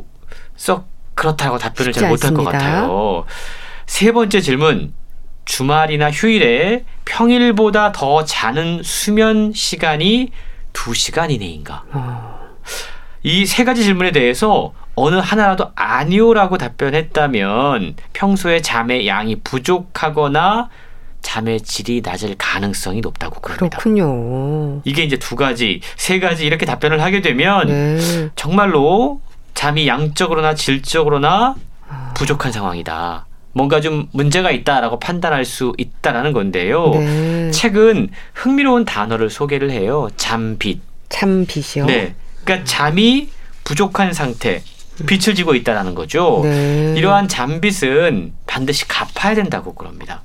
썩 그렇다고 답변을 잘 못할 것 같아요. 세 번째 질문. 주말이나 휴일에 평일보다 더 자는 수면 시간이 두시간 이내인가? 어. 이세 가지 질문에 대해서 어느 하나라도 아니오라고 답변했다면 평소에 잠의 양이 부족하거나 잠의 질이 낮을 가능성이 높다고 그럽니다. 그렇군요. 이게 이제 두 가지, 세 가지 이렇게 답변을 하게 되면 네. 정말로 잠이 양적으로나 질적으로나 아. 부족한 상황이다. 뭔가 좀 문제가 있다라고 판단할 수 있다라는 건데요. 네. 책은 흥미로운 단어를 소개를 해요. 잠빛. 잠빛이요? 네. 그러니까 잠이 부족한 상태, 빛을 지고 있다는 거죠. 네. 이러한 잠빛은 반드시 갚아야 된다고 그럽니다.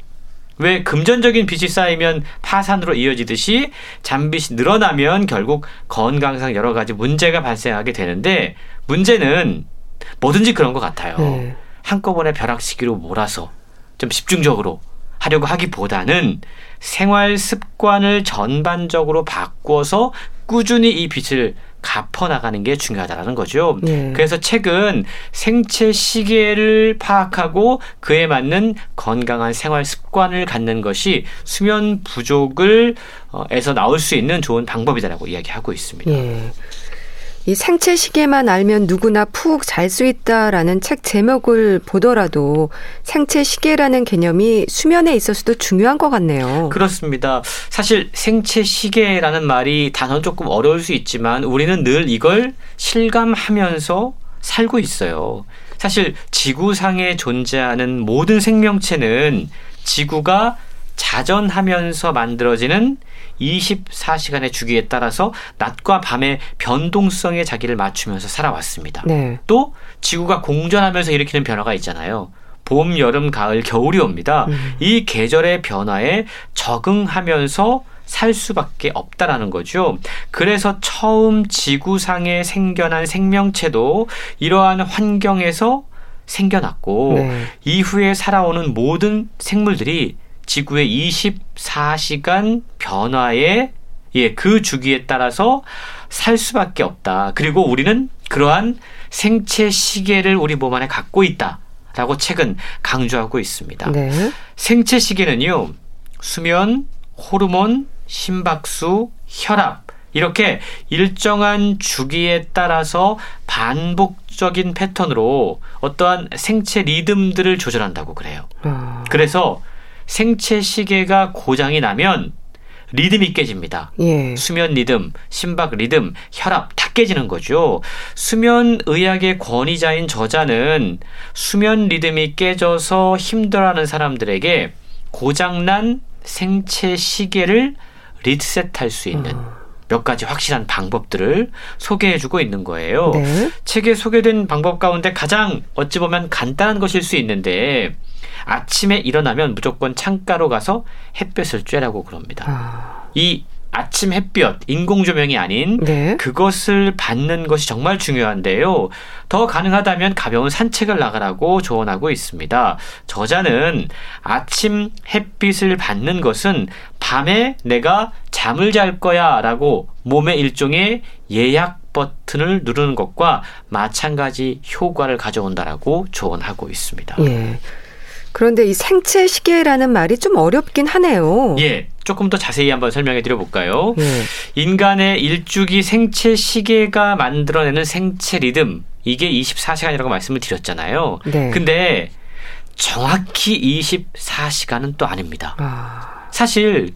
왜 금전적인 빚이 쌓이면 파산으로 이어지듯이 잠빚이 늘어나면 결국 건강상 여러 가지 문제가 발생하게 되는데 문제는 뭐든지 그런 것 같아요. 네. 한꺼번에 벼락치기로 몰아서 좀 집중적으로 하려고 하기보다는 생활 습관을 전반적으로 바꿔서 꾸준히 이 빚을 갚아 나가는 게 중요하다라는 거죠. 네. 그래서 책은 생체 시계를 파악하고 그에 맞는 건강한 생활 습관을 갖는 것이 수면 부족을 어, 에서 나올 수 있는 좋은 방법이다라고 이야기하고 있습니다. 네. 이 생체 시계만 알면 누구나 푹 잘 수 있다라는 책 제목을 보더라도 생체 시계라는 개념이 수면에 있어서도 중요한 것 같네요. 그렇습니다. 사실 생체 시계라는 말이 단어 조금 어려울 수 있지만 우리는 늘 이걸 실감하면서 살고 있어요. 사실 지구상에 존재하는 모든 생명체는 지구가 자전하면서 만들어지는 24시간의 주기에 따라서 낮과 밤의 변동성에 자기를 맞추면서 살아왔습니다. 네. 또 지구가 공전하면서 일으키는 변화가 있잖아요. 봄, 여름, 가을, 겨울이 옵니다. 음. 이 계절의 변화에 적응하면서 살 수밖에 없다라는 거죠. 그래서 처음 지구상에 생겨난 생명체도 이러한 환경에서 생겨났고 네. 이후에 살아오는 모든 생물들이 지구의 24시간 변화에 예, 그 주기에 따라서 살 수밖에 없다. 그리고 우리는 그러한 생체 시계를 우리 몸 안에 갖고 있다. 라고 책은 강조하고 있습니다. 네. 생체 시계는요, 수면, 호르몬, 심박수, 혈압, 이렇게 일정한 주기에 따라서 반복적인 패턴으로 어떠한 생체 리듬들을 조절한다고 그래요. 아. 그래서 생체 시계가 고장이 나면 리듬이 깨집니다. 예. 수면 리듬, 심박 리듬, 혈압 다 깨지는 거죠. 수면 의학의 권위자인 저자는 수면 리듬이 깨져서 힘들어하는 사람들에게 고장난 생체 시계를 리셋할 수 있는 어. 몇 가지 확실한 방법들을 소개해주고 있는 거예요. 네. 책에 소개된 방법 가운데 가장 어찌 보면 간단한 것일 수 있는데 아침에 일어나면 무조건 창가로 가서 햇볕을 쬐라고 그럽니다. 아. 이 아침 햇볕, 인공 조명이 아닌 네. 그것을 받는 것이 정말 중요한데요. 더 가능하다면 가벼운 산책을 나가라고 조언하고 있습니다. 저자는 아침 햇빛을 받는 것은 밤에 내가 잠을 잘 거야 라고 몸의 일종의 예약 버튼을 누르는 것과 마찬가지 효과를 가져온다라고 조언하고 있습니다. 예. 그런데 이 생체 시계라는 말이 좀 어렵긴 하네요. 예. 조금 더 자세히 한번 설명해 드려 볼까요? 예. 인간의 일주기 생체 시계가 만들어내는 생체 리듬 이게 24시간이라고 말씀을 드렸잖아요. 네. 근데 정확히 24시간은 또 아닙니다. 아. 사실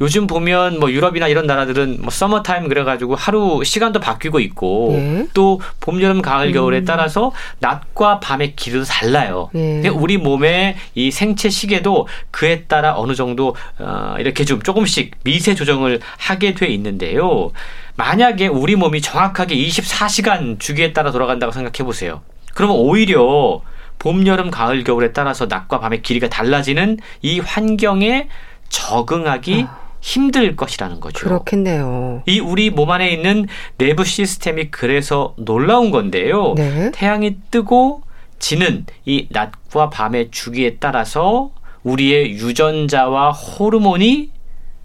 요즘 보면 뭐 유럽이나 이런 나라들은 뭐 서머 타임 그래가지고 하루 시간도 바뀌고 있고 예. 또 봄 여름 가을 겨울에 음. 따라서 낮과 밤의 길이도 달라요. 예. 우리 몸의 이 생체 시계도 그에 따라 어느 정도 어 이렇게 좀 조금씩 미세 조정을 하게 돼 있는데요. 만약에 우리 몸이 정확하게 24시간 주기에 따라 돌아간다고 생각해 보세요. 그러면 오히려 봄, 여름, 가을, 겨울에 따라서 낮과 밤의 길이가 달라지는 이 환경에 적응하기 아. 힘들 것이라는 거죠. 그렇겠네요. 이 우리 몸 안에 있는 내부 시스템이 그래서 놀라운 건데요. 네. 태양이 뜨고 지는 이 낮과 밤의 주기에 따라서 우리의 유전자와 호르몬이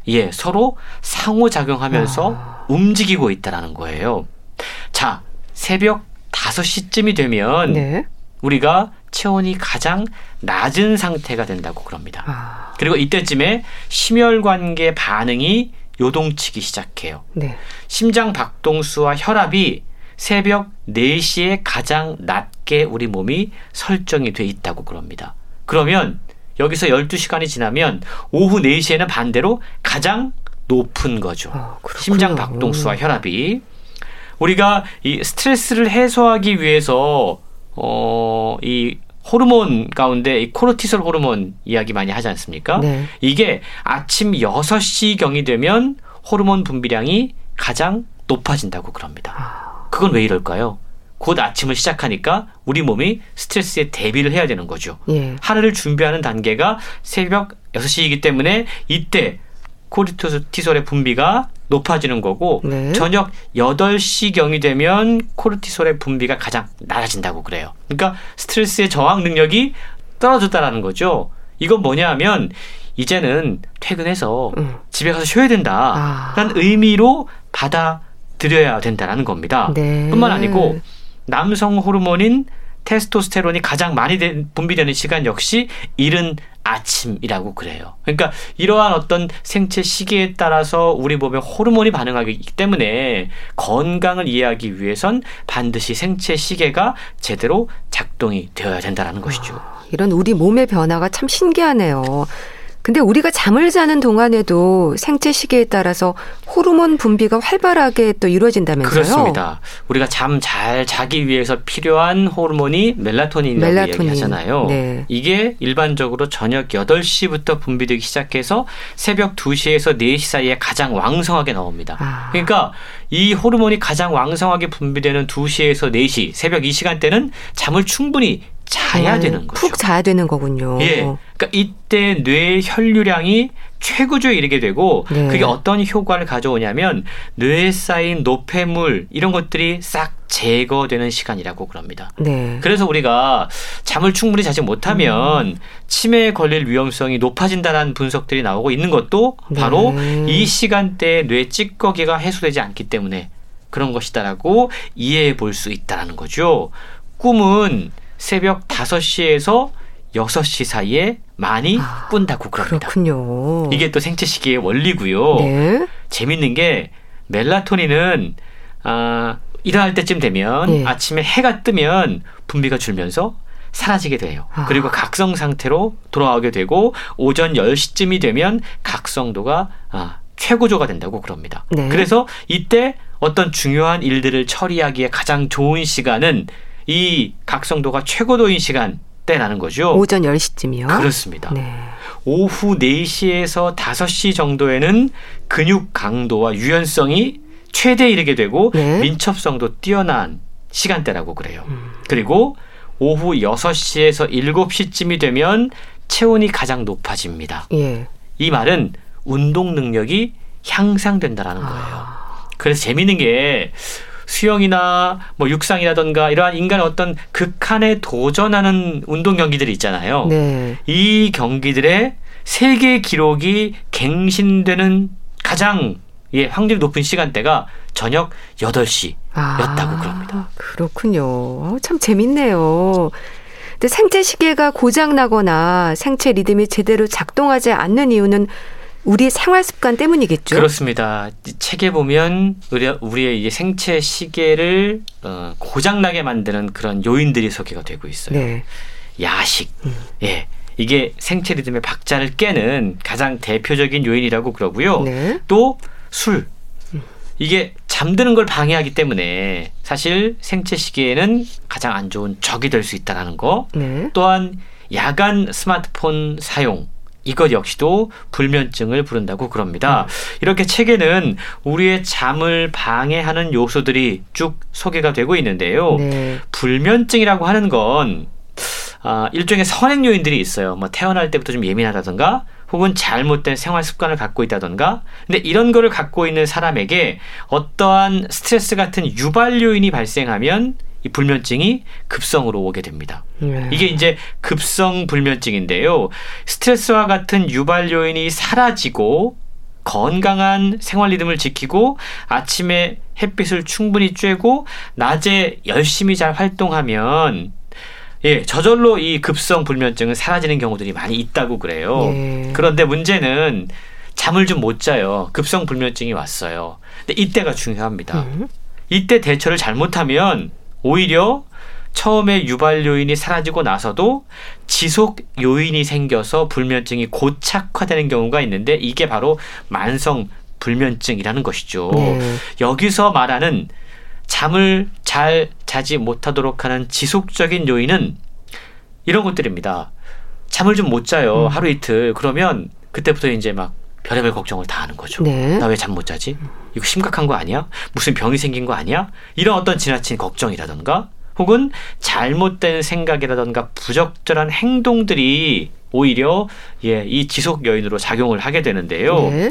예, 서로 상호작용하면서 아. 움직이고 있다라는 거예요. 자, 새벽 5시쯤이 되면 네. 우리가 체온이 가장 낮은 상태가 된다고 그럽니다. 아. 그리고 이때쯤에 심혈관계 반응이 요동치기 시작해요. 네. 심장 박동수와 혈압이 새벽 4시에 가장 낮게 우리 몸이 설정이 돼 있다고 그럽니다. 그러면 여기서 12시간이 지나면 오후 4시에는 반대로 가장 높은 거죠. 아, 심장 박동수와 혈압이 우리가 이 스트레스를 해소하기 위해서 어, 이 호르몬 가운데 이 코르티솔 호르몬 이야기 많이 하지 않습니까? 네. 이게 아침 6시경이 되면 호르몬 분비량이 가장 높아진다고 그럽니다. 아. 그건 왜 이럴까요? 곧 아침을 시작하니까 우리 몸이 스트레스에 대비를 해야 되는 거죠. 예. 하루를 준비하는 단계가 새벽 6시이기 때문에 이때 코르티솔의 분비가 높아지는 거고 네. 저녁 8시경이 되면 코르티솔의 분비가 가장 낮아진다고 그래요. 그러니까 스트레스의 저항 능력이 떨어졌다라는 거죠. 이건 뭐냐 하면 이제는 퇴근해서 음. 집에 가서 쉬어야 된다 라는 아. 의미로 받아들여야 된다라는 겁니다. 네. 뿐만 아니고 남성 호르몬인 테스토스테론이 가장 많이 분비되는 시간 역시 이른 아침이라고 그래요. 그러니까 이러한 어떤 생체 시기에 따라서 우리 몸에 호르몬이 반응하기 때문에 건강을 이해하기 위해선 반드시 생체 시계가 제대로 작동이 되어야 된다는 것이죠. 아, 이런 우리 몸의 변화가 참 신기하네요. 근데 우리가 잠을 자는 동안에도 생체 시계에 따라서 호르몬 분비가 활발하게 또 이루어진다면서요? 그렇습니다. 우리가 잠 잘 자기 위해서 필요한 호르몬이 멜라토닌이라고 멜라토닌. 얘기하잖아요. 네. 이게 일반적으로 저녁 8시부터 분비되기 시작해서 새벽 2시에서 4시 사이에 가장 왕성하게 나옵니다. 아. 그러니까 이 호르몬이 가장 왕성하게 분비되는 2시에서 4시 새벽 이 시간대는 잠을 충분히 자야 네, 되는 거죠. 푹 자야 되는 거군요. 예. 그러니까 이때 뇌 혈류량이 최고조에 이르게 되고 네. 그게 어떤 효과를 가져오냐면 뇌에 쌓인 노폐물 이런 것들이 싹 제거되는 시간이라고 그럽니다. 네. 그래서 우리가 잠을 충분히 자지 못하면 음. 치매에 걸릴 위험성이 높아진다는 분석들이 나오고 있는 것도 바로 네. 이 시간대에 뇌 찌꺼기가 해소되지 않기 때문에 그런 것이다라고 이해해 볼 수 있다라는 거죠. 꿈은 새벽 5시에서 6시 사이에 많이 아, 꾼다고 그럽니다. 그렇군요. 이게 또 생체 시기의 원리고요. 네. 재밌는 게 멜라토닌은 아, 일어날 때쯤 되면 네. 아침에 해가 뜨면 분비가 줄면서 사라지게 돼요. 아. 그리고 각성 상태로 돌아오게 되고 오전 10시쯤이 되면 각성도가 아, 최고조가 된다고 그럽니다. 네. 그래서 이때 어떤 중요한 일들을 처리하기에 가장 좋은 시간은 이 각성도가 최고도인 시간 때라는 거죠. 오전 10시쯤이요? 그렇습니다. 네. 오후 4시에서 5시 정도에는 근육 강도와 유연성이 최대에 이르게 되고 네. 민첩성도 뛰어난 시간대라고 그래요. 음. 그리고 오후 6시에서 7시쯤이 되면 체온이 가장 높아집니다. 예. 이 말은 운동 능력이 향상된다라는 아. 거예요. 아. 그래서 재미있는 게 수영이나 뭐 육상이라던가 이러한 인간의 어떤 극한에 도전하는 운동 경기들이 있잖아요. 네. 이 경기들의 세계 기록이 갱신되는 가장 예, 확률이 높은 시간대가 저녁 8시였다고 아, 그럽니다. 그렇군요. 어, 참 재밌네요. 근데 생체 시계가 고장 나거나 생체 리듬이 제대로 작동하지 않는 이유는 우리 생활 습관 때문이겠죠. 그렇습니다. 책에 보면 우리 우리의 이제 생체 시계를 어, 고장나게 만드는 그런 요인들이 소개가 되고 있어요. 네. 야식, 음. 예, 이게 생체 리듬의 박자를 깨는 가장 대표적인 요인이라고 그러고요. 네. 또 술. 이게 잠드는 걸 방해하기 때문에 사실 생체 시계에는 가장 안 좋은 적이 될 수 있다라는 거. 네. 또한 야간 스마트폰 사용 이것 역시도 불면증을 부른다고 그럽니다. 음. 이렇게 책에는 우리의 잠을 방해하는 요소들이 쭉 소개가 되고 있는데요. 네. 불면증이라고 하는 건 아, 일종의 선행 요인들이 있어요. 뭐 태어날 때부터 좀 예민하다던가 혹은 잘못된 생활 습관을 갖고 있다던가. 근데 이런 거를 갖고 있는 사람에게 어떠한 스트레스 같은 유발 요인이 발생하면 이 불면증이 급성으로 오게 됩니다. 네. 이게 이제 급성 불면증인데요. 스트레스와 같은 유발 요인이 사라지고 건강한 생활 리듬을 지키고 아침에 햇빛을 충분히 쬐고 낮에 열심히 잘 활동하면 예, 저절로 이 급성 불면증은 사라지는 경우들이 많이 있다고 그래요. 예. 그런데 문제는 잠을 좀 못 자요. 급성 불면증이 왔어요. 근데 이때가 중요합니다. 음. 이때 대처를 잘못하면 오히려 처음에 유발 요인이 사라지고 나서도 지속 요인이 생겨서 불면증이 고착화되는 경우가 있는데 이게 바로 만성 불면증이라는 것이죠. 네. 여기서 말하는 잠을 잘 자지 못하도록 하는 지속적인 요인은 이런 것들입니다. 잠을 좀 못 자요. 음. 하루 이틀. 그러면 그때부터 이제 막 별의별 걱정을 다 하는 거죠. 네. 나왜 잠 못 자지? 이거 심각한 거 아니야? 무슨 병이 생긴 거 아니야? 이런 어떤 지나친 걱정이라던가 혹은 잘못된 생각이라던가 부적절한 행동들이 오히려 예, 이 지속 요인으로 작용을 하게 되는데요. 네.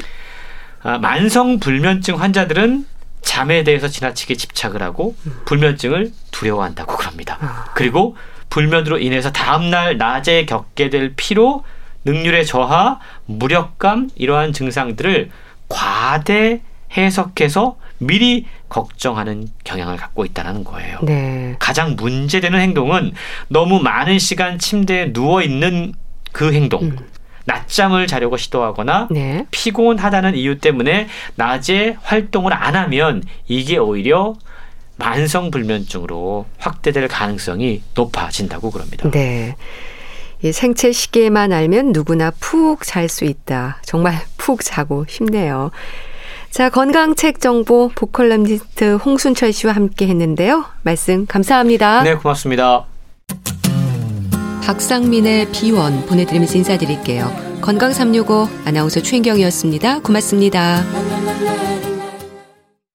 아, 만성 불면증 환자들은 잠에 대해서 지나치게 집착을 하고 불면증을 두려워한다고 그럽니다. 아. 그리고 불면으로 인해서 다음날 낮에 겪게 될 피로, 능률의 저하, 무력감 이러한 증상들을 과대 해석해서 미리 걱정하는 경향을 갖고 있다는 거예요. 네. 가장 문제되는 행동은 너무 많은 시간 침대에 누워 있는 그 행동. 음. 낮잠을 자려고 시도하거나 네. 피곤하다는 이유 때문에 낮에 활동을 안 하면 이게 오히려 만성 불면증으로 확대될 가능성이 높아진다고 그럽니다. 네. 이 생체 시계만 알면 누구나 푹 잘 수 있다. 정말 푹 자고 싶네요. 자, 건강책 정보 보컬럼니스트 홍순철 씨와 함께 했는데요. 말씀 감사합니다. 네, 고맙습니다. 박상민의 비원 보내드리면서 인사드릴게요. 건강365 아나운서 최인경이었습니다. 고맙습니다.